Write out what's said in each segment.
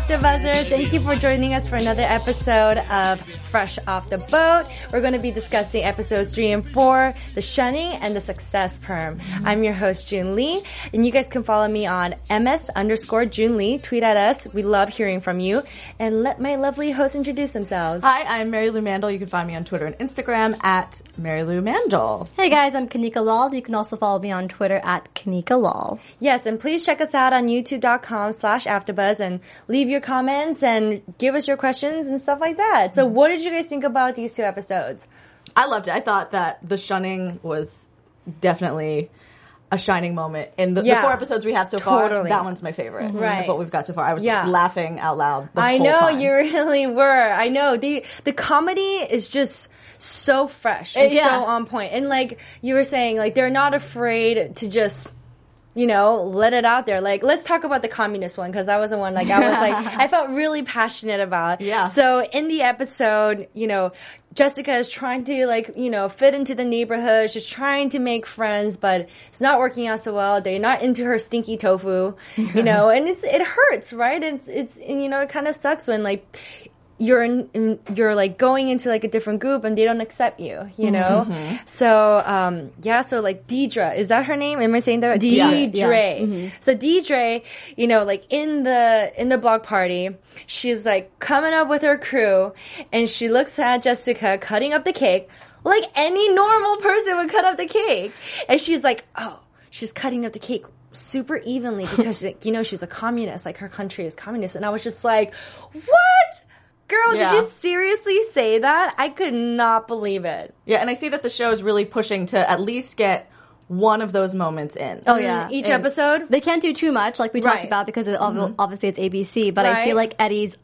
AfterBuzzers! Thank you for joining us for another episode of Fresh Off the Boat. We're going to be discussing episodes three and four, the shunning and the success perm. I'm your host June Lee, and you guys can follow me on ms underscore June Lee. Tweet at us. We love hearing from you, and let my lovely hosts introduce themselves. Hi, I'm Mary Lou Mandel. You can find me on Twitter and Instagram at Mary Lou Mandel. Hey guys, I'm Kanika Lal. You can also follow me on Twitter at Kanika Lal. Yes, and please check us out on youtube.com slash AfterBuzz and leave your comments and give us your questions and stuff like that. So, mm-hmm. what did you guys think about these two episodes? I loved it. I thought that the shunning was definitely a shining moment in the, the four episodes we have so far. Totally. That one's my favorite. Mm-hmm. Right. What we've got so far. I was Yeah. laughing out loud. The I know time. you really were. I know the the comedy is just so fresh and Yeah. so on point. And like you were saying, like they're not afraid to just you know let it out there. Like let's talk about the communist one because that was the one like I was like I felt really passionate about. Yeah. So in the episode, you know. Jessica is trying to like, you know, fit into the neighborhood. She's trying to make friends, but it's not working out so well. They're not into her stinky tofu, you know, and it's, it hurts, right? It's, it's, and, you know, it kind of sucks when like, you're in, in, you're like going into like a different group and they don't accept you, you know? So, um, yeah, so like Deidre, is that her name? Am I saying that? Deidre, Deidre. yeah. So Deidre, you know, like in the, in the block party, she's like coming up with her crew and she looks at Jessica cutting up the cake like any normal person would cut up the cake. And she's like, oh, she's cutting up the cake super evenly because like, you know she's a communist like her country is communist and i was just like what girl Yeah. did you seriously say that i could not believe it Yeah, and I see that the show is really pushing to at least get one of those moments in. Oh mm-hmm. yeah. each And- episode They can't do too much, like we Right. talked about, because it, ob- mm-hmm. obviously it's ABC. But I feel like Eddie's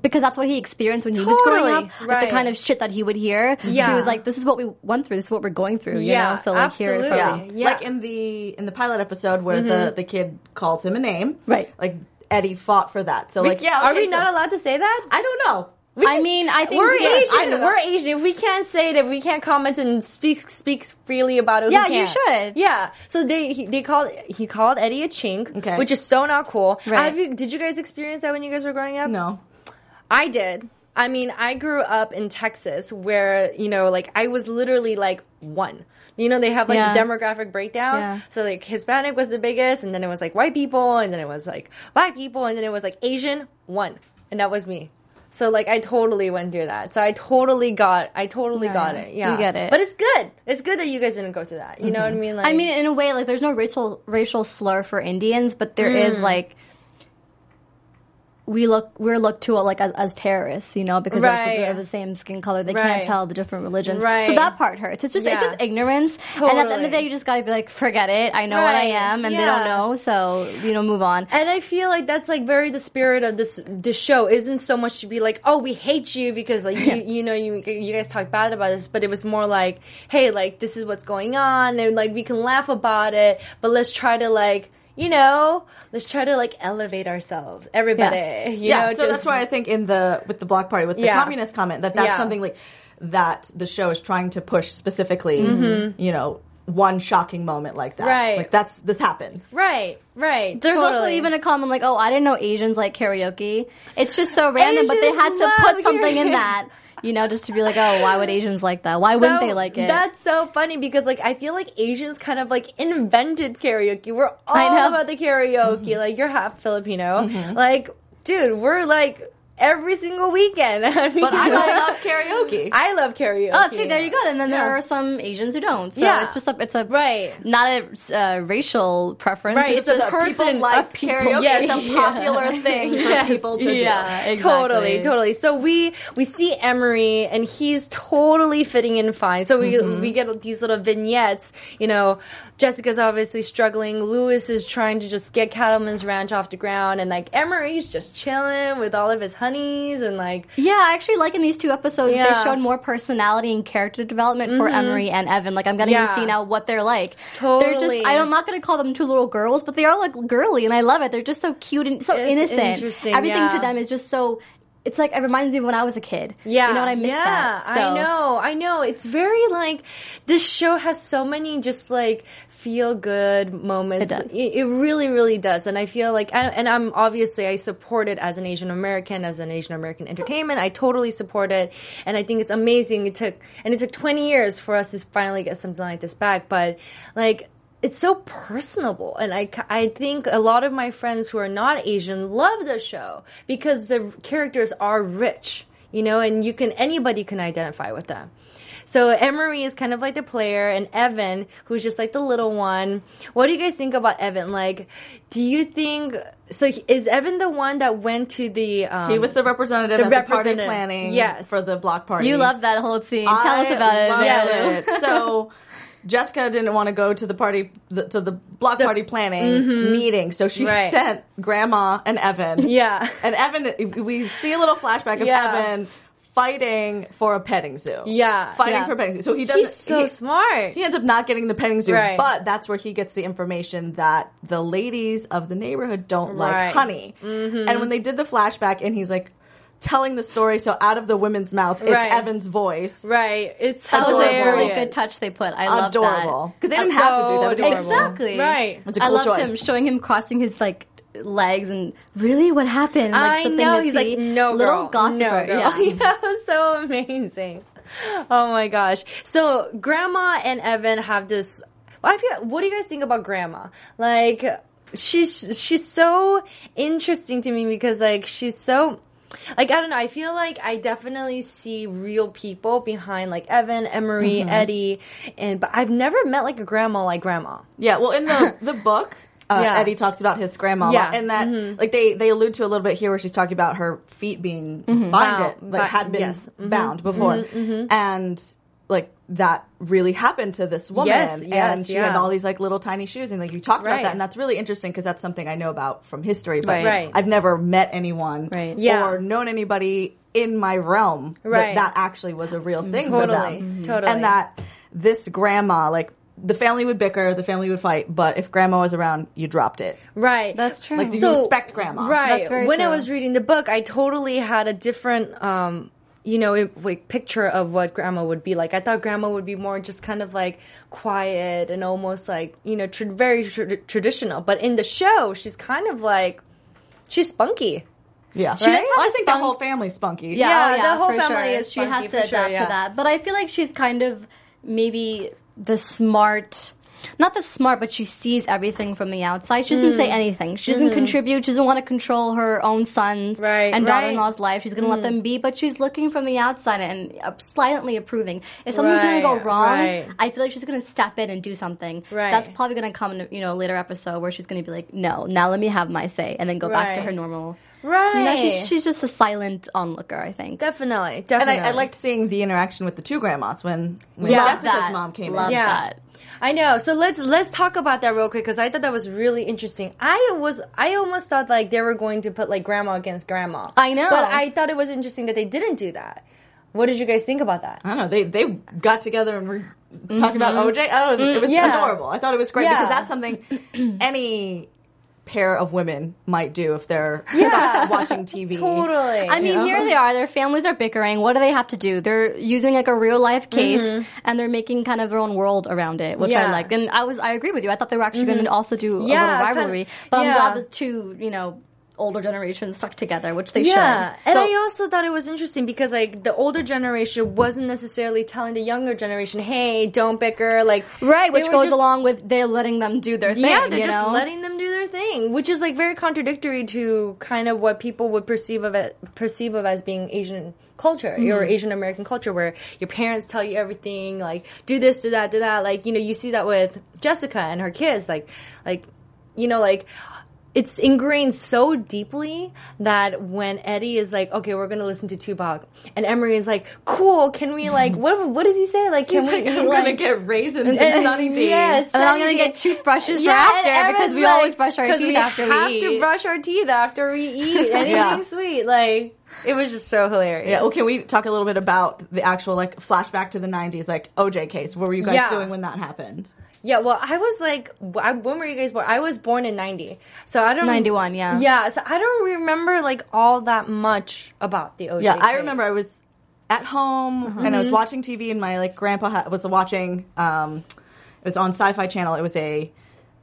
because that's what he experienced when he was growing Totally. up. Like the kind of shit that he would hear. So Yeah. he was like, "This is what we went through. This is what we're going through." You Yeah, know. So like, hear it from Yeah. Yeah. Like in the in the pilot episode where the mm-hmm. the kid calls him a name. Right. Like Eddie fought for that. So like yeah, are we so- not allowed to say that I don't know. We I can- mean, I think we're asian we're asian if we can't say it if we can't comment and speak speak freely about it Yeah, you should. yeah so they he, they called he called eddie a chink Okay. which is so not cool Right. Have you, did you guys experience that when you guys were growing up no. I did. I mean, I grew up in Texas where, you know, like I was literally like one. You know, they have like Yeah. the demographic breakdown. Yeah. So like Hispanic was the biggest and then it was like white people and then it was like black people and then it was like Asian, one. And that was me. So like I totally went through that. So I totally got I totally Yeah, got it. Yeah. You get it. But it's good. It's good that you guys didn't go through that. You know what I mean? Like I mean, in a way, like there's no racial racial slur for Indians, but there is Mm. like we look we're looked to like as, as terrorists, you know, because like Right. they have the same skin color, they Right. can't tell the different religions. Right. So that part hurts. It's just it's just ignorance, and at the end of the day, you just gotta be like, forget it. I know what I am, and they don't know, so you know, move on. And I feel like that's like very the spirit of this this show isn't so much to be like, oh, we hate you because like you you know you you guys talk bad about this, but it was more like, hey, like this is what's going on, and like we can laugh about it, but let's try to like you know let's try to like elevate ourselves, everybody. Yeah. You yeah, know, so just- that's why I think in the with the block party with the Yeah. communist comment that that's Yeah. something like that the show is trying to push specifically. You know, one shocking moment like that. Mm-hmm. Right. Like that's this happens. Right, right. There's also even a comment like, "Oh, I didn't know Asians like karaoke." It's just so random, but they had to put something in that, you know, just to be like, "Oh, why would Asians like that? Why wouldn't That- they like it?" That's so funny because like I feel like Asians kind of like invented karaoke. We're all about the karaoke. Mm-hmm. Like you're half Filipino. Mm-hmm. Like, dude, we're like every single weekend. I mean, But I love karaoke. I love karaoke. Oh, see, there you go. And then there are some Asians who don't. So Yeah. it's just a, it's a Right. not a uh, racial preference. Right, It's, it's just a a person- people like karaoke. Yeah, it's a yeah. popular thing for people to do. yeah, exactly. Totally, totally. So we we see Emery and he's totally fitting in fine. So we Mm-hmm. we get these little vignettes. You know, Jessica's obviously struggling. Louis is trying to just get Cattleman's Ranch off the ground, and like Emery's just chilling with all of his honeys and like Yeah, I actually like in these two episodes Yeah. they showed more personality and character development for mm-hmm. Emery and Evan. Like I'm getting Yeah. to see now what they're like. They're just I'm not gonna call them two little girls, but they are like girly and I love it. They're just so cute and so It's innocent. interesting, Everything yeah. to them is just so it's like it reminds me of when I was a kid. Yeah, You know what I miss yeah, that. I know, I know. It's very like this show has so many just like feel good moments. It. It, it really, really does. And I feel like, and, and I'm obviously I support it as an Asian American, as an Asian American entertainment. I totally support it, and I think it's amazing. It took and it took 20 years for us to finally get something like this back, but like it's so personable and I, I think a lot of my friends who are not asian love the show because the characters are rich you know and you can anybody can identify with them so emery is kind of like the player and evan who's just like the little one what do you guys think about evan like do you think so is evan the one that went to the um, He was the representative The at the party planning yes. for the block party. You love that whole scene. Tell us about it. loved Yeah. it. So Jessica didn't want to go to the party the, to the block party planning meeting, so she Mm-hmm. Right. sent Grandma and Evan. Yeah. and Evan. We see a little flashback of Yeah. Evan fighting for a petting zoo. Yeah. fighting Yeah. for a petting zoo. So he doesn't. he's so he- smart he ends up not getting the petting zoo, Right. but that's where he gets the information that the ladies of the neighborhood don't Right. like honey. Mm-hmm. And when they did the flashback and he's like telling the story, so out of the women's mouth, it's Right. Evan's voice. right it's That was a really hilarious. good touch they put. I love Adorable. Because they didn't That's have to do that. but they did. adorable. Exactly. Right. It's a I cool I loved choice. him showing him crossing his like legs and really what happened. Like, I the thing know. to He's like, no, little girl. gossiper. No, girl. Yeah. Yeah, it was so amazing. Oh my gosh. So Grandma and Evan have this. I feel. What do you guys think about Grandma? Like, she's she's so interesting to me because like she's so. Like I don't know, I feel like I definitely see real people behind like Evan, Emery, mm-hmm. Eddie, and but I've never met like a grandma like grandma. Yeah, well, in the the book, uh, Yeah. Eddie talks about his grandma, Yeah. and that like they they allude to a little bit here where she's talking about her feet being binded, Bound, like but- had been yes. Mhm. bound before, and like that really happened to this woman, Yes, yes, and she had all these like little tiny shoes, and like you talked about that, and that's really interesting because that's something I know about from history, but Right. Right. I've never met anyone Right. Yeah. or known anybody in my realm Right. that that actually was a real thing for Totally, them, totally. and that this grandma like. The family would bicker, the family would fight, but if grandma was around, you dropped it. Right. That's true. Like, you respect grandma. Right. That's very when I was reading the book, I totally had a different, um, you know, it- like picture of what grandma would be like. I thought grandma would be more just kind of like quiet and almost like, you know, tr- very tr- traditional. But in the show, she's kind of like, she's spunky. Yeah, does have I a think the whole family's spunky. Yeah, Yeah, oh, the whole for family sure. is She spunky, has to for sure, adapt yeah. to that. But I feel like she's kind of maybe the smart. Not the smart, but she sees everything from the outside. She doesn't Mm. say anything. She doesn't contribute. She doesn't want to control her own sons Mm-hmm. Right, and. Mm. daughter-in-law's life. She's going to let them be, but she's looking from the outside and uh, silently approving. If something's going to go wrong, right. I feel like she's going to step in and do something. Right. That's probably going to come in, you know, later episode where she's going to be like, "No, now let me have my say," and then go back to her normal. Right. You know, she's, she's just a silent onlooker, I think. definitely, And definitely. I, I liked seeing the interaction with the two grandmas when, when Yeah. Jessica's that. mom came Love in. Yeah. that. I know. So let's let's talk about that real quick because I thought that was really interesting. I was I almost thought like they were going to put like grandma against grandma. I know. but I thought it was interesting that they didn't do that. What did you guys think about that? I don't know. They they got together and were talking about mm-hmm. OJ. I don't know. It was mm-hmm. Yeah. adorable. I thought it was great Yeah. because that's something any pair of women might do if they're Yeah. watching TV. Totally. I mean, know? here they are. Their families are bickering. What do they have to do? They're using like a real life case, and they're making kind of their own world around it, which Mm-hmm. Yeah. Mm-hmm. I like. And I was, I agree with you. I thought they were actually going to also do a Yeah, little kinda- rivalry. But I'm glad the two, you know, older generation stuck together, which they Yeah, should. and So- I also thought it was interesting because like the older generation wasn't necessarily telling the younger generation, "Hey, don't bicker." Like Right, which goes just- along with they're letting them do their thing. Yeah, they're just know? letting them do their thing, which is like very contradictory to kind of what people would perceive of it perceive of as being Asian culture or Mm-hmm. Asian American culture, where your parents tell you everything, like do this, do that, do that. Like you know, you see that with Jessica and her kids, like like you know, like it's ingrained so deeply that when Eddie is like, "Okay, we're gonna listen to Tupac," and Emery is like, "Cool, can we like what? What does he say? Like, can He's we like, I'm like gonna get raisins and, and- sunny days. yes, And then I'm gonna days. get toothbrushes Yeah, for after because we like- always brush our teeth after we after have we eat. to brush our teeth after we eat anything Yeah. sweet. Like it was just so hilarious. Yeah, well, can we talk a little bit about the actual like flashback to the '90s, like OJ case? What were you guys Yeah. doing when that happened? Yeah, well, I was like, I, when were you guys born? I was born in '90, so I don't 91, yeah. yeah. So I don't remember like all that much about the OJ. Yeah, I remember I was at home and I was watching TV, and my like grandpa ha- was watching. Um, it was on Sci-Fi Channel. It was a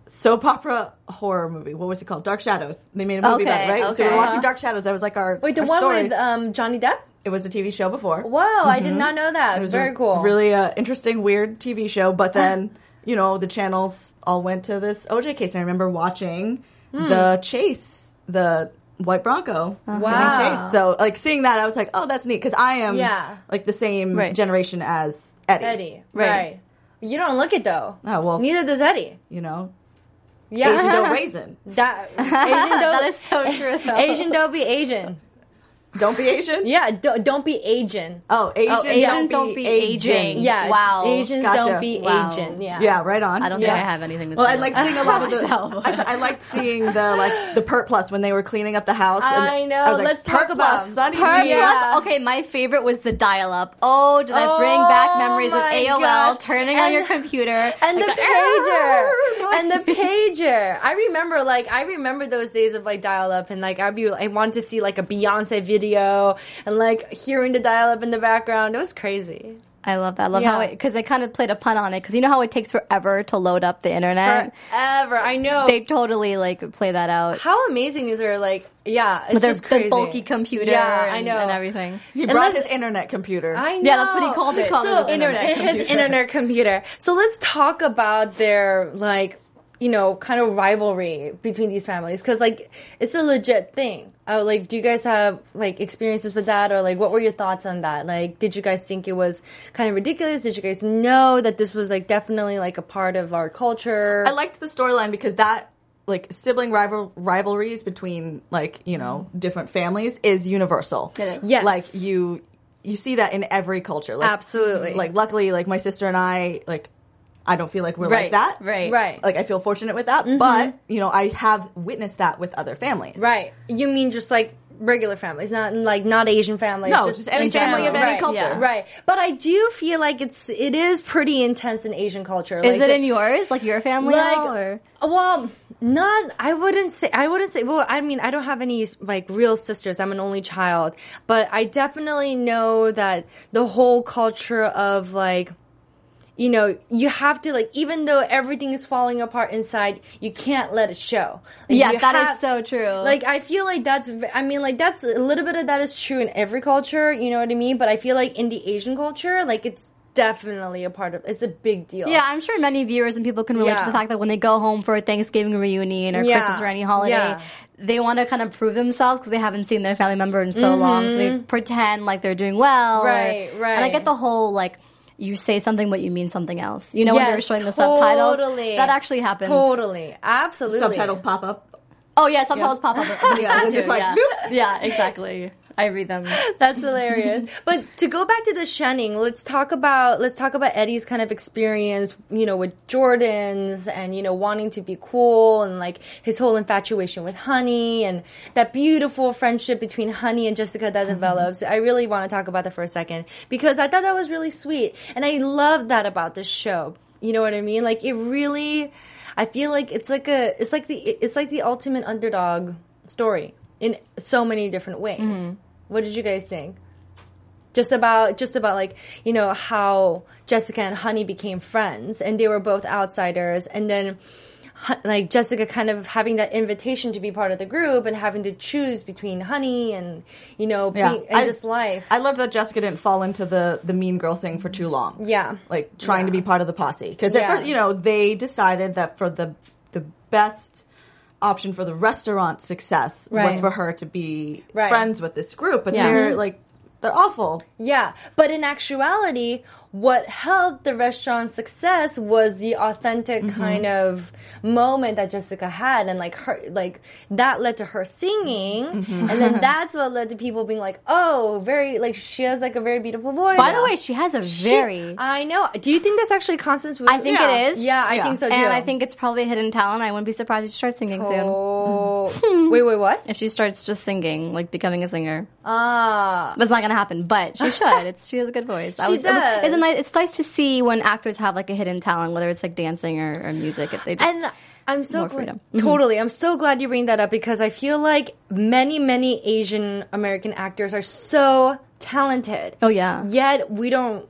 soap opera horror movie. What was it called? Dark Shadows. They made a movie about it, Okay, right? So we were watching Dark Shadows. That was like our Wait, the our one stories. with um, Johnny Depp? It was a TV show before. Wow, I did not know that. It was Very a cool. Really uh, interesting, weird TV show. But then, you know, the channels all went to this OJ case. And I remember watching Hmm. the chase, the white Bronco getting Wow. chased. So, like, seeing that, I was like, oh, that's neat. Because I am, Yeah. like, the same Right. generation as Eddie. Eddie, Right. right. You don't look it though. Oh, well. neither does Eddie. You know, Yeah, Asian dough raisin. that Asian dough. that is so true. Though. Asian don't be Asian. Don't be Asian. Yeah, don't, don't be Asian. Oh, Asian, Oh, Asians don't be aging. Yeah, Wow. Asians Gotcha. don't be Wow. Asian. Yeah, Yeah, right on. I don't yeah. think I have anything to Well, say. Well, I liked seeing a lot of the. Myself. I, I liked seeing the like the Pert Plus when they were cleaning up the house. and I know. I was like, Let's talk about Sunny Her D. Yeah. plus, okay, my favorite was the dial-up. Oh, did I bring oh back Oh memories of AOL gosh. turning on your computer and the like pager oh and the pager. I remember, like, I remember those days of like dial up, and like I'd be, I wanted to see like a Beyonce video, and like hearing the dial up in the background. It was crazy. I love that. I love Yeah. how it because they kind of played a pun on it because you know how it takes forever to load up the internet. Forever, I know. They totally like play that out How amazing is there? Like, yeah, it's just crazy. the bulky computer. Yeah, and, I know and everything. He brought Unless- his internet computer. I know. Yeah, that's what he called it. called it so, his internet his computer. internet computer. So let's talk about their like, you know, kind of rivalry between these families because like it's a legit thing. Uh, like, do you guys have like experiences with that, or like, what were your thoughts on that? Like, did you guys think it was kind of ridiculous? Did you guys know that this was like definitely like a part of our culture? I liked the storyline because that like sibling rival rivalries between like you know different families is universal. It is. Yes. like you you see that in every culture. Like, Absolutely. Like luckily, like my sister and I, like I don't feel like we're Right, like that. right. right. Like I feel fortunate with that, mm-hmm. but you know I have witnessed that with other families. right. You mean just like regular families, not like not Asian families. No, just any family general. of any right. culture. yeah. Right. But I do feel like it's it is pretty intense in Asian culture. Is like it the- in yours, like your family? like all, or? well not i wouldn't say i wouldn't say well i mean i don't have any like real sisters i'm an only child but i definitely know that the whole culture of like you know you have to like even though everything is falling apart inside you can't let it show Like, Yeah, that is have- so true. like I feel like that's, I mean like that's a little bit of that is true in every culture, you know what I mean? But I feel like in the Asian culture, like it's definitely a part of it's a big deal. Yeah, I'm sure many viewers and people can relate Yeah. to the fact that when they go home for a Thanksgiving reunion or Yeah. Christmas or any holiday, Yeah. they want to kind of prove themselves because they haven't seen their family member in so long. So they pretend like they're doing well. or- Mm-hmm. Right, right. And I get the whole like, you say something but you mean something else. You know when they're showing the subtitles? totally. That actually happens. Totally. Absolutely. Subtitles pop up. Oh yeah, subtitles pop up. Yeah, they're just like, yeah. Yeah, exactly. I read them. That's hilarious. but to go back to the shunning, let's talk about let's talk about Eddie's kind of experience, you know, with Jordans and you know wanting to be cool and like his whole infatuation with Honey and that beautiful friendship between Honey and Jessica that mm-hmm. develops. I really want to talk about that for a second because I thought that was really sweet and I love that about this show. You know what I mean? Like it really I feel like it's like a it's like the it's like the ultimate underdog story in so many different ways. Mm-hmm. What did you guys think? Just about just about like, you know, how Jessica and Honey became friends and they were both outsiders and then like Jessica kind of having that invitation to be part of the group and having to choose between Honey and you know being, and I- this life. I love that Jessica didn't fall into the the mean girl thing for too long. Yeah. like trying to be part of the posse because Yeah. at first, you know, they decided that for the the best option for the restaurant success was for her to be Right. friends with this group, but Yeah. they're mm-hmm. like they're awful. Yeah, but in actuality, what helped the restaurant's success was the authentic Mm-hmm. kind of moment that Jessica had, and like her, like that led to her singing, Mm-hmm. and then that's what led to people being like, "Oh, very like she has like a very beautiful voice." By the way, she has a She- very. I know. Do you think that's actually Constance? Wu? I think Yeah. it is. Yeah, I Yeah. think so too. And I think it's probably a hidden talent. I wouldn't be surprised if she starts singing soon. Oh, wait, wait, what? If she starts just singing, like becoming a singer. Ah, it's not gonna happen, but she should. It's she has a good voice. I She was, it was- does. it's, a nice, it's nice to see when actors have like a hidden talent, whether it's like dancing or, or music. If they just, And I'm so glad. Mm-hmm. totally. I'm so glad you bring that up because I feel like many, many Asian American actors are so talented. oh yeah, Yet we don't.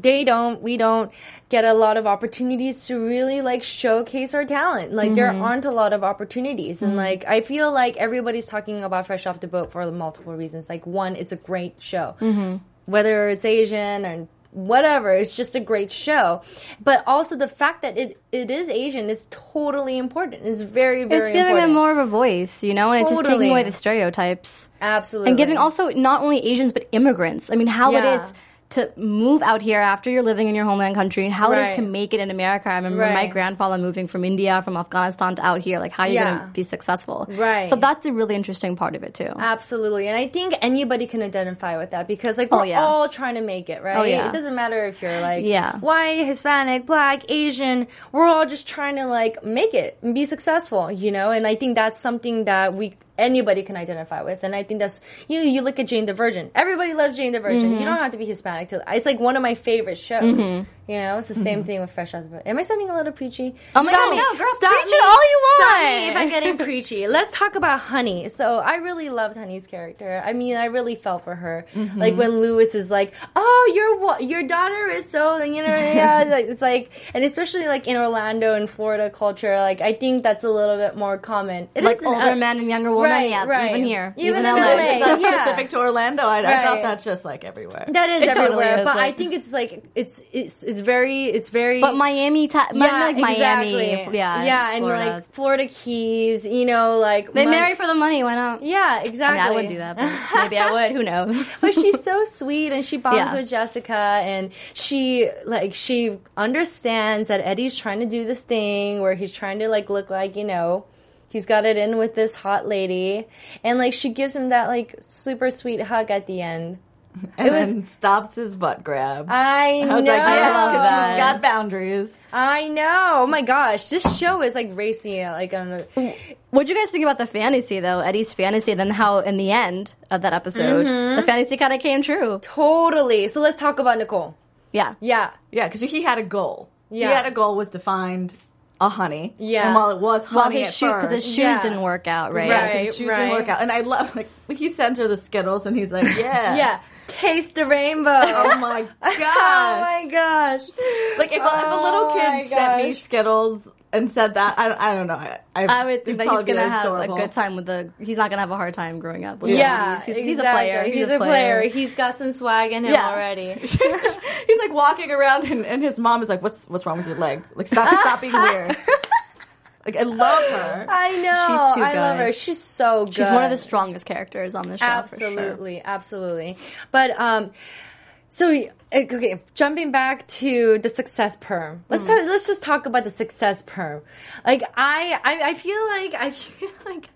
They don't. We don't get a lot of opportunities to really like showcase our talent. Like there Mm-hmm. aren't a lot of opportunities, and like I feel like everybody's talking about Fresh Off the Boat for multiple reasons. Like one, it's a great show, Mm-hmm. whether it's Asian or whatever. It's just a great show, but also the fact that it it is Asian is totally important. It's very very it's giving important. them more of a voice, you know, and it's just taking away the stereotypes absolutely and giving also not only Asians but immigrants. I mean, how Yeah. it is to move out here after you're living in your homeland country and how it Right. is to make it in America. I remember my grandfather moving from India, from Afghanistan to out here. Like, how are you Yeah. going to be successful? Right. So that's a really interesting part of it too. Absolutely. And I think anybody can identify with that because like Oh, we're yeah. all trying to make it, right? Oh, yeah. It doesn't matter if you're like Yeah. white, Hispanic, black, Asian. We're all just trying to like make it and be successful, you know? And I think that's something that we anybody can identify with. And I think that's you you look at Jane the Virgin. Everybody loves Jane the Virgin. Mm-hmm. You don't have to be Hispanic to it's like one of my favorite shows. You know, it's the same thing with Fresh Out of the Boat. Am I sounding a little preachy? Mm-hmm. Oh my Stop God, me. no, girl, Stop preach me. it all you want. Stop me if I'm getting preachy. Let's talk about Honey. So I really loved Honey's character. I mean, I really felt for her. Mm-hmm. Like when Louis is like, "Oh, your your daughter is so," you know, yeah. it's like, and especially like in Orlando and Florida culture, like I think that's a little bit more common. It like older a- men and younger women, Right, yeah, right. even here, Even even, in LA. LA. It's not Yeah. specific to Orlando. I, I thought that's just like everywhere. That is It totally everywhere, is, but I think it's like it's it's it's very it's very. But Miami, ta- like Miami, yeah, yeah, and Florida. like Florida Keys, you know, like they Mon- marry for the money. Why not? Yeah, I, exactly. mean, I wouldn't do that. But maybe I would. Who knows? but she's so sweet and she bonds Yeah. with Jessica and she like she understands that Eddie's trying to do this thing where he's trying to like look like, you know, he's got it in with this hot lady and like she gives him that like super sweet hug at the end. and it was- then stops his butt grab. I, I was know. like, yes, because she's got boundaries. I know. Oh my gosh, this show is like racy like on a, What do you guys think about the fantasy though? Eddie's fantasy, then how in the end of that episode, Mm-hmm. the fantasy kind of came true. totally. So let's talk about Nicole. Yeah. Yeah. Yeah, because he had a goal. Yeah. He had a goal was to find a honey. Yeah. And while it was honey Well, his shoe because his shoes Yeah. didn't work out, right? yeah, Right, his shoes right. didn't work out. And I love like he sends her the Skittles, and he's like, yeah, Yeah. Taste the rainbow. Oh my oh my gosh. like if, a- if a little Oh kid sent me. Skittles and said that, I, I don't know. I, I would think that he's gonna have adorable. a good time with the. He's not gonna have a hard time growing up. With Yeah, he's, he's, he's a player. He's, a player. He's got some swag in him Yeah. already. he's like walking around, and, and his mom is like, "What's what's wrong with your leg? Like stop stop being weird." Like I love her. I know. She's too I love her. She's so good. She's one of the strongest characters on the show. absolutely, absolutely. But um, so okay, jumping back to the success perm. Let's Mm. talk, let's just talk about the success perm. Like I, I, I feel like I feel like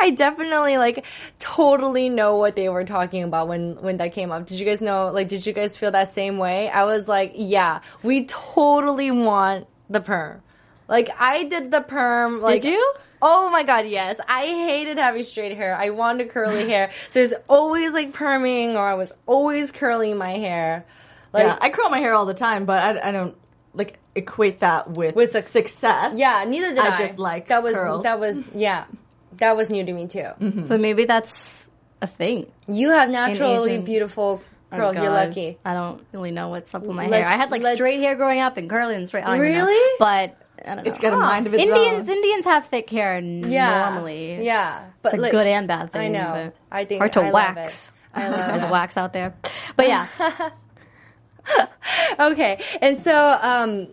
I definitely like totally know what they were talking about when when that came up. Did you guys know? Like, did you guys feel that same way? I was like, yeah, we totally want the perm. Like I did the perm. Like, Did you? Oh my god, yes. I hated having straight hair. I wanted curly hair. So it was always like perming or I was always curling my hair. Like yeah, I curl my hair all the time, but I, I don't like equate that with With suc- success. yeah, neither did I. I just like that was curls. that was yeah. That was new to me too. Mm-hmm. But maybe that's a thing. You have naturally Asian- beautiful Oh, curls. You're lucky. I don't really know what's up with my Let's- hair. I had like straight hair growing up and curly and straight. I don't even know. Really? But I don't know. It's got a ah, mind of its Indians own. Indians have thick hair Yeah. normally. Yeah. It's a like, good and bad thing. I know. but I think hard to I love wax. it. I love There's it. wax out there. But yeah, Okay, and so um,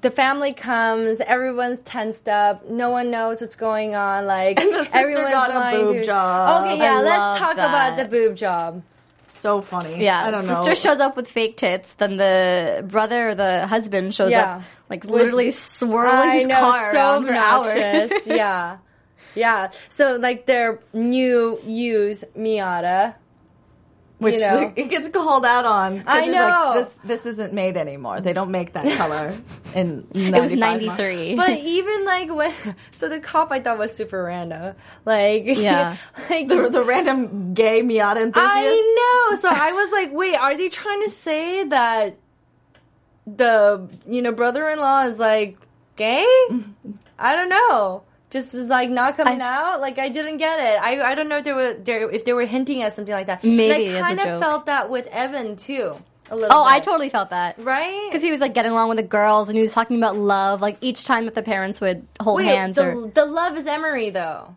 the family comes. Everyone's tensed up. No one knows what's going on. Like And the sister everyone's got a lying boob to- job. Okay, yeah. I let's love talk about the boob job. So funny. yeah. I don't Sister know. shows up with fake tits. Then the brother or the husband shows Yeah. up like literally swirling I his know, car so around for hours. yeah, yeah. So like their new use Miata. Which you know. it gets called out on. I it's like, know. this, this isn't made anymore. They don't make that color in It was 93. But even like when, so the cop I thought was super random. Like, Yeah. like The, the random gay Miata enthusiast. I know. So I was like, wait, are they trying to say that the you know brother-in-law is like gay? Mm-hmm. I don't know. Just is like not coming I- out. Like I didn't get it. I I don't know if they were they, if they were hinting at something like that. Maybe and I kind of felt that with Evan too. A little. Oh, bit. I totally felt that. right Because he was like getting along with the girls and he was talking about love. Like each time that the parents would hold Wait, hands the, or. the love is Emery though.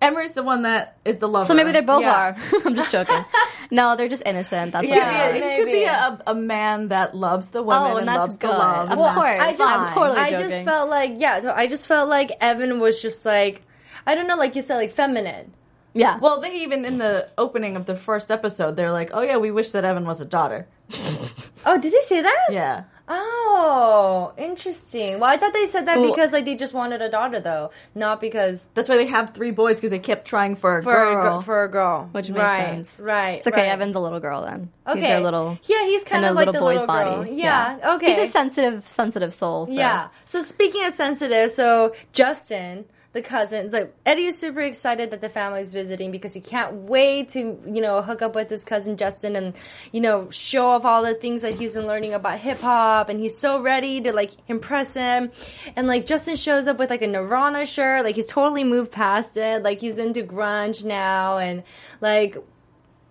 Emery's the one that is the lover. So maybe they both Yeah. are. I'm just joking. no, they're just innocent. That's It what could be, Yeah, they are. it could be maybe. a, a man that loves the woman Oh, and and, that's loves good. the love. Of and course. I just, I'm totally I just felt like, yeah, I just felt like Evan was just like, I don't know, like you said, like feminine. Yeah. Well, they even in the opening of the first episode, they're like, "Oh yeah, we wish that Evan was a daughter." Oh, did they say that? Yeah, Oh, interesting. Well, I thought they said that Well- because like they just wanted a daughter, though, not because that's why they have three boys because they kept trying for a for girl. a girl. For a girl, Which makes right, sense. Right. it's okay. right. Evan's a little girl then. Okay. He's their little. Yeah, he's kind of like little the boy's little body. girl. Yeah. Okay. He's a sensitive, sensitive soul. So. Yeah. So speaking of sensitive, so Justin, the cousins, like Eddie is super excited that the family's visiting because he can't wait to, you know, hook up with his cousin Justin and, you know, show off all the things that he's been learning about hip hop and he's so ready to like impress him. And like Justin shows up with like a Nirvana shirt, like he's totally moved past it, like he's into grunge now. And like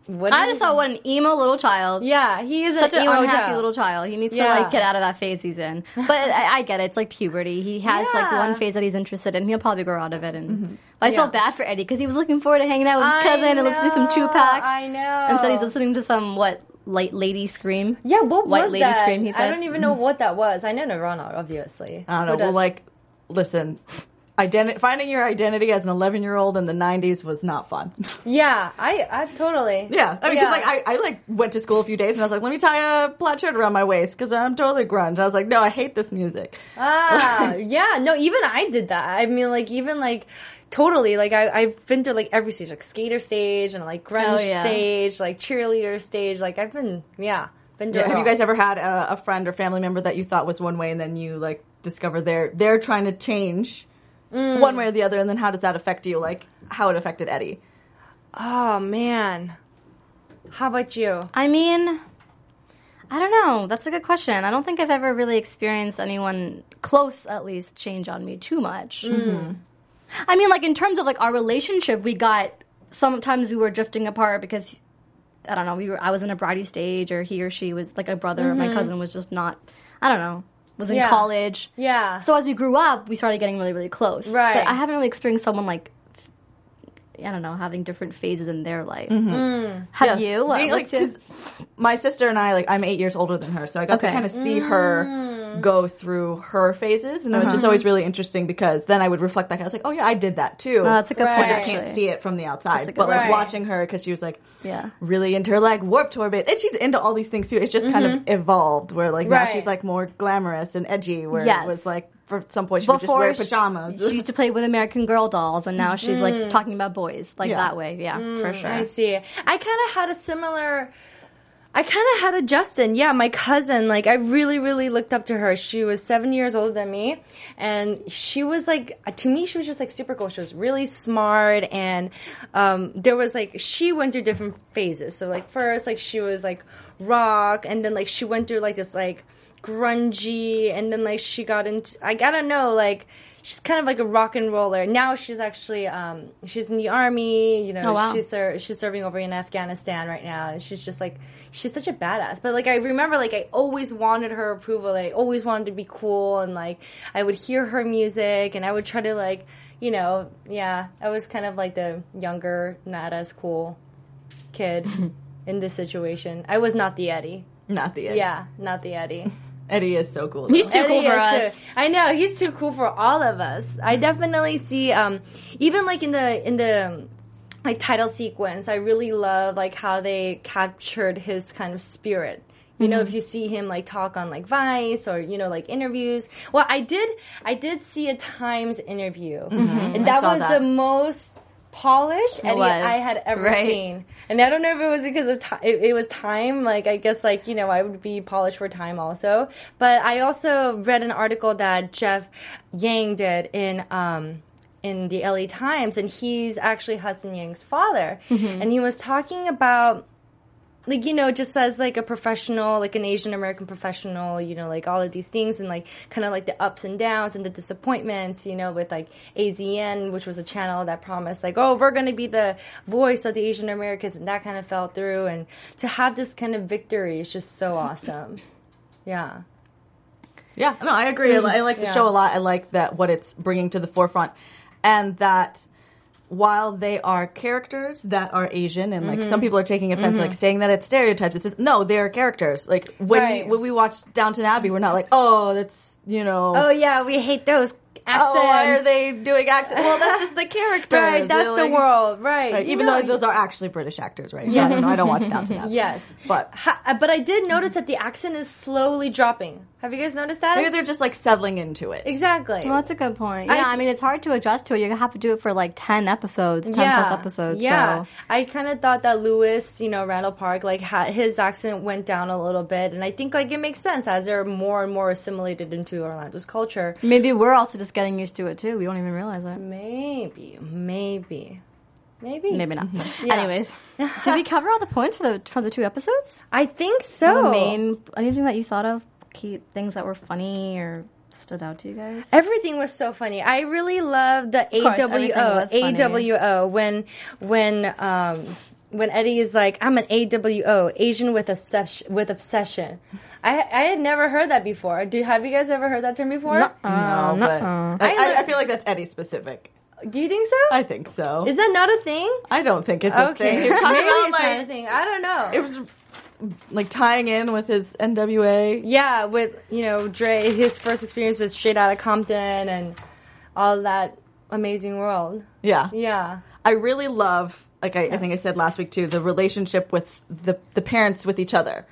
what I just he- thought what an emo little child. Yeah, he is Such an, an emo unhappy child. little child. He needs Yeah. to like get out of that phase he's in. But I, I get it. It's like puberty. He has like one phase that he's interested in. He'll probably grow out of it. And mm-hmm. but I Yeah. felt bad for Eddie because he was looking forward to hanging out with his I cousin and listening to some know, Tupac. I know. Instead, he's listening to some what light lady scream. Yeah, what White was lady that? scream, he I don't even know what that was. I know Nirvana, obviously. I don't know. Well, like, listen, identi- finding your identity as an 11 year old in the 90s was not fun. yeah, I, I totally. yeah, I mean, because like I, I like went to school a few days and I was like, let me tie a plaid shirt around my waist because I'm totally grunge. I was like, no, I hate this music. ah, yeah, no, even I did that. I mean, like, even like, totally, like, I, I've been through like every stage, like skater stage and like grunge Oh, yeah. stage, like cheerleader stage. Like, I've been, yeah, been Yeah, have you guys ever had a, a friend or family member that you thought was one way and then you like discover they're they're trying to change Mm. one way or the other and then how does that affect you? Like how it affected Eddie? Oh, man. How about you? I mean, I don't know. That's a good question. I don't think I've ever really experienced anyone close, at least, change on me too much. I mean, like in terms of like our relationship, we got sometimes we were drifting apart because I don't know. We were I was in a bratty stage, or he or she was like a brother, or my cousin was just not. I don't know. Was in Yeah. college. Yeah. So as we grew up, we started getting really, really close. Right. But I haven't really experienced someone like. I don't know, having different phases in their life. Mm-hmm. Mm. Have you? Being, like, what's your- my sister and I, like, I'm eight years older than her, so I got to kind of see her mm. Mm-hmm. go through her phases, and it was Uh-huh. just mm-hmm. always really interesting because then I would reflect back. I was like, oh yeah, I did that too. Oh, that's a good Right. I just can't actually. see it from the outside, but like point. watching her because she was like, Yeah. really into her like Warped Tour bit, and she's into all these things too. It's just kind of mm-hmm. evolved where like now she's like more glamorous and edgy. Where Yes. it was like for some point she would just wear pajamas. She, used to play with American Girl dolls, and now she's like mm. talking about boys, like Yeah. that way. Yeah, for mm, sure. I see. I kind of had a similar. I kind of had a Justin. Yeah, my cousin. Like, I really, really looked up to her. She was seven years older than me, and she was like, to me, she was just like super cool. She was really smart, and um, there was like she went through different phases. So like first, like she was like rock, and then like she went through like this like grungy, and then like she got into. I gotta know like. She's kind of like a rock and roller. Now she's actually um, she's in the army. You know, Oh, wow. she's ser- she's serving over in Afghanistan right now, and she's just like she's such a badass. But like I remember, like I always wanted her approval. I always wanted to be cool, and like I would hear her music, and I would try to like you know, yeah, I was kind of like the younger, not as cool kid in this situation. I was not the Eddie. Not the Eddie. Yeah, not the Eddie. Eddie is so cool. He's though. too cool for us. too- I know he's too cool for all of us. I mm. definitely see, um, even like in the in the like title sequence, I really love like how they captured his kind of spirit. You know, if mm-hmm. you see him like talk on like Vice or you know like interviews. Well, I did, I did see a Times interview, mm-hmm. and that was that. the most polished Eddie was, I had ever right. seen. And I don't know if it was because of time. It, it was time. Like I guess, like you know, I would be polished for time also. But I also read an article that Jeff Yang did in. um in the LA Times, and he's actually Hudson Yang's father, and he was talking about like you know just as like a professional like an asian american professional you know like all of these things and like kind of like the ups and downs and the disappointments you know with like azn which was a channel that promised like oh we're going to be the voice of the asian americans and that kind of fell through and to have this kind of victory is just so awesome yeah Yeah, no, I agree. I, I like the Yeah. show a lot. I like that what it's bringing to the forefront, and that while they are characters that are Asian, and like Mm-hmm. some people are taking offense, like saying that it's stereotypes. It's no, they are characters. Like when Right. we when we watch Downton Abbey, we're not like, oh, that's you know. oh yeah we hate those accents Oh, why are they doing accents? Well, that's just the characters. right that's They're the world right Right, even though those are actually British actors, right? Yeah. I don't know. I don't watch Downton Abbey. yes But Ha- but i did notice that the accent is slowly dropping have you guys noticed that maybe they're just like settling into it. exactly Well, that's a good point. Yeah, I- I, mean, it's hard to adjust to it. You have to do it for like 10 episodes, 10 plus episodes. Yeah, So. I kind of thought that Louis, you know, Randall Park, like ha- his accent went down a little bit, and I think like it makes sense as they're more and more assimilated into Orlando's culture. Maybe we're also just getting used to it too. We don't even realize it. Maybe, maybe, maybe, Maybe not. Yeah. Anyways, did we cover all the points for the for the two episodes? I think so. The main anything that you thought of, key things that were funny or stood out to you guys? Everything was so funny. I really loved the course, AWO. AWO when when um when Eddie is like, "I'm an AWO, Asian with obsession." With obsession. I I had never heard that before. Do have you guys ever heard that term before? no, but I, I, I- I feel like that's Eddie specific. Do you think so? I think so. is that not a thing? I don't think it's a Okay, thing. You're talking maybe about it's not a like thing. I don't know. it was like tying in with his NWA. yeah, with you know Dre, his first experience with Straight Outta Compton and all that amazing world. Yeah. Yeah. I really love, like I, I think I said last week too, the relationship with the the parents with each other.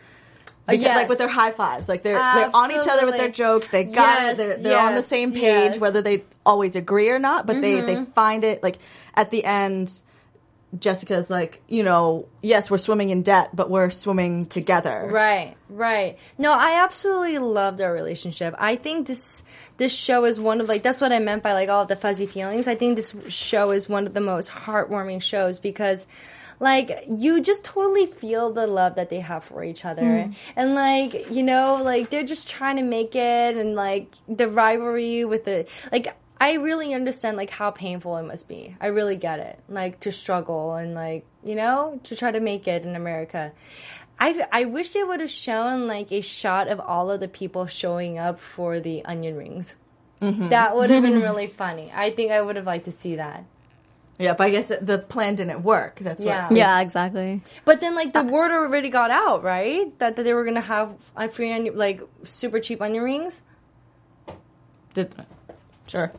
Because, yes. Like with their high fives, like they're they're on each other with their jokes. They got Yes, it. They're, they're on the same page, yes. Mm-hmm. whether they always agree or not. But they they find it like at the end. Jessica's like, you know, yes, we're swimming in debt, but we're swimming together. Right, right. No, I absolutely loved our relationship. I think this this show is one of like that's what I meant by like all the fuzzy feelings. I think this show is one of the most heartwarming shows because like you just totally feel the love that they have for each other. Mm. And like, you know, like they're just trying to make it and like the rivalry with the like I really understand like how painful it must be. I really get it. Like to struggle and like, you know, to try to make it in America. I I wish they would have shown like a shot of all of the people showing up for the onion rings. That would have been really funny. I think I would have liked to see that. Yeah, but I guess the- the plan didn't work. That's Yeah. what. Yeah, exactly. But then like the word already got out, right? That, that they were gonna have uh, free onion, like super cheap onion rings. Did, sure.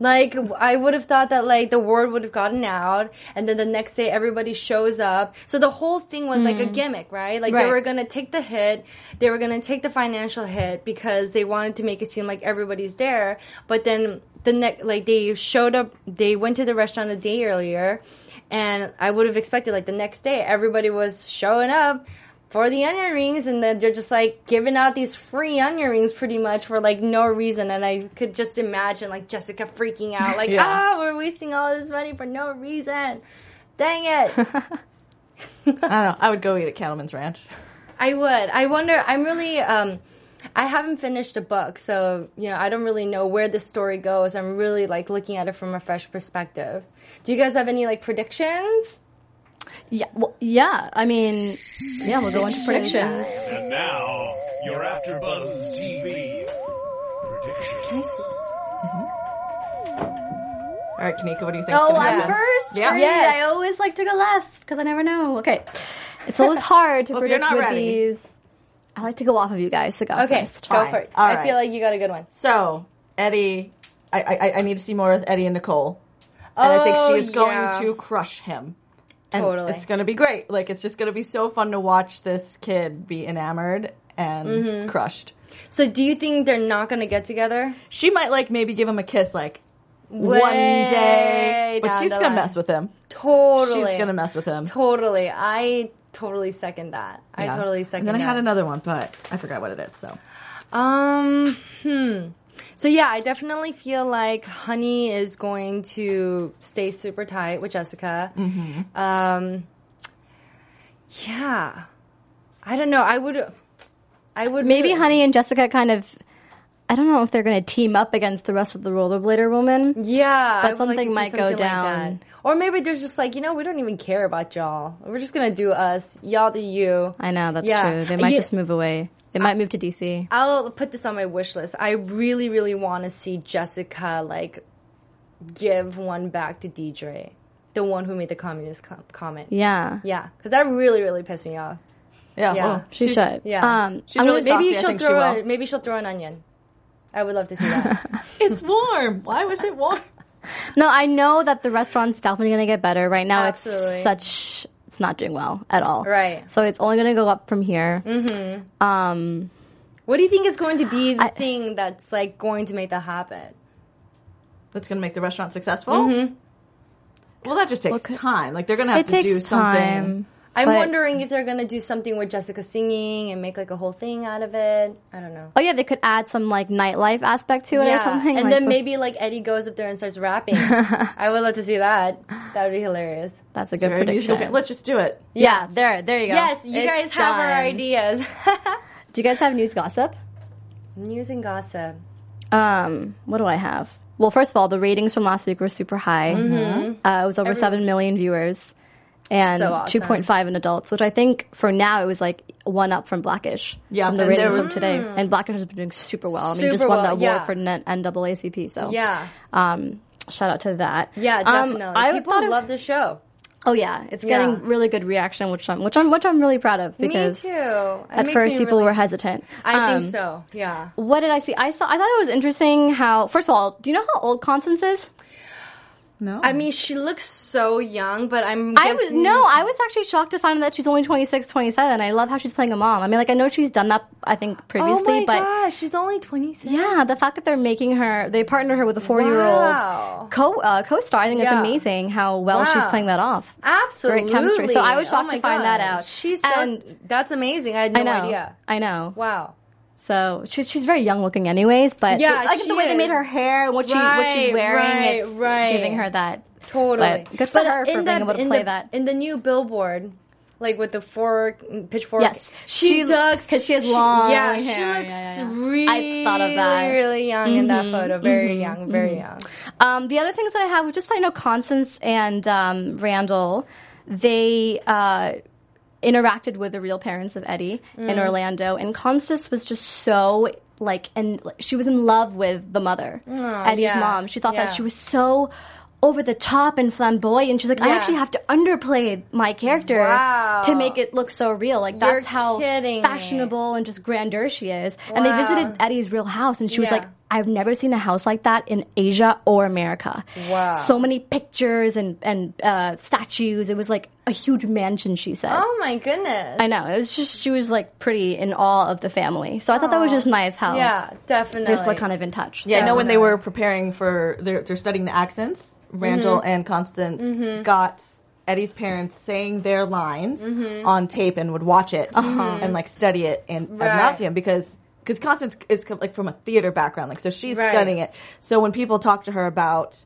Like I would have thought that like the word would have gotten out, and then the next day everybody shows up. So the whole thing was like a mm. gimmick, right? Like they were gonna take the hit, they were gonna take the financial hit because they wanted to make it seem like everybody's there. But then the next, like they showed up, they went to the restaurant a day earlier, and I would have expected like the next day everybody was showing up for the onion rings and then they're just like giving out these free onion rings pretty much for like no reason and i could just imagine like jessica freaking out like Yeah. ah we're wasting all this money for no reason dang it I don't know. I would go eat at Cattleman's Ranch. i would i wonder i'm really um I haven't finished the book, so you know I don't really know where the story goes. I'm really like looking at it from a fresh perspective. Do you guys have any like predictions? Yeah, well, yeah. I mean, yeah, we'll go into predictions. And now, your AfterBuzz TV predictions. All right, Kanika, what do you think? Oh, I'm first. Yeah. Great. Yes. I always like to go last because I never know. Okay, it's always hard to Well, if you're predict not with ready. these. I like to go off of you guys, so go Okay, first. go Fine. for it. All I right. feel like you got a good one. So, Eddie, I, I, I need to see more of Eddie and Nicole. And I think Oh, she is oh, going yeah. to crush him. And Totally. it's going to be great. Like, it's just going to be so fun to watch this kid be enamored and Mm-hmm. crushed. So, do you think they're not going to get together? She might, like, maybe give him a kiss, like, one day. But she's going to mess with him. Totally. She's going to mess with him. Totally. I totally second that. I totally second And then I had another one, but I forgot what it is, so. Um, hmm. So yeah, I definitely feel like Honey is going to stay super tight with Jessica. Mm-hmm. Um, yeah, I don't know. I would, I would Maybe really- Honey and Jessica kind of. I don't know if they're going to team up against the rest of the rollerblader woman. Yeah, But I would like something might go something like down. that. or maybe there's just like you know we don't even care about y'all. We're just gonna do us. Y'all do you. I know that's Yeah. true. They might Yeah. just move away. They might move to DC. I'll put this on my wish list. I really, really want to see Jessica like give one back to Deidre, the one who made the communist com- comment. Yeah, Yeah, because that really, really pissed me off. Yeah, Yeah. well, she she's- should. yeah. Um, She's I'm really gonna- Maybe Saucy, I she'll think she throw. will. a, maybe she'll throw an onion. I would love to see that. It's warm. Why was it warm? no, I know that the restaurant's definitely going to get better. Right now, Absolutely. it's such. It's not doing well at all. Right. So it's only going to go up from here. Mm-hmm. Um, what do you think is going to be the I- thing that's like going to make that happen? That's going to make the restaurant successful? Mm-hmm. Well, that just takes could- time. Like, they're going to have to do something. time. I'm But- wondering if they're gonna do something with Jessica singing and make like a whole thing out of it. I don't know. Oh yeah, they could add some like nightlife aspect to it or something. and like then the- maybe like Eddie goes up there and starts rapping. I would love to see that. That would be hilarious. that's a good Very musical prediction. fan. Let's just do it. yeah, there, there you go. Yes, you It's guys have our ideas. Do you guys have news gossip? News and gossip. Um, what do I have? Well, first of all, the ratings from last week were super high. Uh, it was over seven million viewers, and So awesome. two point five in adults, which I think for now it was like one up from Blackish. Yeah, from the and rating there from today, and Blackish has been doing super well. I mean, just won well, the award yeah. for N- NAACP. So Yeah. um, shout out to that. Yeah, Um, definitely. I People thought love the show. Oh yeah, it's Yeah. getting really good reaction, which I'm which I'm which I'm really proud of because me too. It at first people really- were hesitant. I Um, think so. Yeah. What did I see? I saw. I thought it was interesting how. First of all, do you know how old Constance is? No. I mean, she looks so young, but I'm. I was no, I was actually shocked to find that she's only 26, 27. I love how she's playing a mom. I mean, like I know she's done that I think previously, Oh previously, my but gosh, she's only 26. yeah, the fact that they're making her, they partnered her with a four year old Wow. co uh, co-star. I think it's Yeah. amazing how well she's playing that off. Absolutely. Great chemistry. So I was Oh shocked my to find that out. She's so. And- that's amazing. I had no I know. idea. I know. Wow. So she's she's very young looking, anyways. But Yeah, like the way they made her hair and what she what she's wearing, right, it's right. giving her that. Totally. But good for her for in being able to play the, that. In the new billboard, like with the fork, pitchfork. Yes. She, She- looks 'cause she has long Yeah, she looks Yeah, yeah, yeah. really, I thought of that. Mm-hmm. really young in that photo. Very young, very young. Um, the other things that I have just I know Constance and um, Randall, they uh, interacted with the real parents of Eddie in Mm. Orlando, and Constance was just so like, and she was in love with the mother, Eddie's yeah, mom. She thought yeah. that she was so. Over the top and flamboyant. And she's like, I actually have to underplay my character Wow. to make it look so real. Like You're that's how kidding me. fashionable and just grandeur she is. And they visited Eddie's real house, and she was like, I've never seen a house like that in Asia or America. Wow. So many pictures and and uh, statues. It was like a huge mansion. She said. Oh my goodness. I know. It was just she was like pretty in awe of the family. So I thought that was just nice how Yeah, definitely. they're still kind of in touch. Yeah, I know when they were preparing for they're they're studying the accents. Randall Mm-hmm. and Constance got Eddie's parents saying their lines Mm-hmm. on tape and would watch it and like study it in Uh-huh. Right. ad nauseum because because Constance is like from a theater background, like so she's Right. studying it. So when people talk to her about,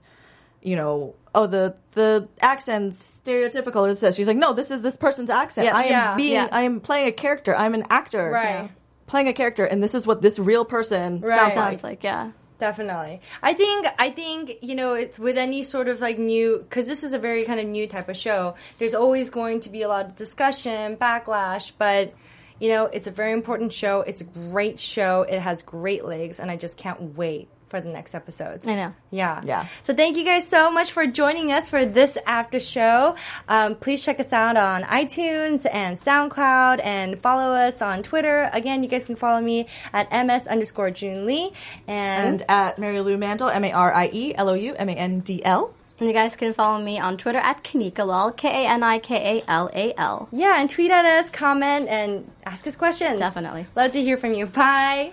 you know, oh the the accent's stereotypical, it says she's like, no, this is this person's accent. Yeah. I am Yeah. being, Yeah. I am playing a character. I'm an actor. Right. playing a character, and this is what this real person Right. sounds like. Sounds like yeah. Definitely. I think, I think, you know, it's with any sort of like new, cause this is a very kind of new type of show, there's always going to be a lot of discussion, backlash, but, you know, it's a very important show. It's a great show. It has great legs, and I just can't wait for the next episodes. I know. Yeah. Yeah. So thank you guys so much for joining us for this after show. Um, please check us out on iTunes and SoundCloud and follow us on Twitter. Again, you guys can follow me at ms underscore June Lee and, And at Marielou Mandl, M A R I E L O U M A N D L. And you guys can follow me on Twitter at Kanikalal, K A N I K A L A L. yeah, and tweet at us, comment, and ask us questions. Definitely. Love to hear from you. Bye.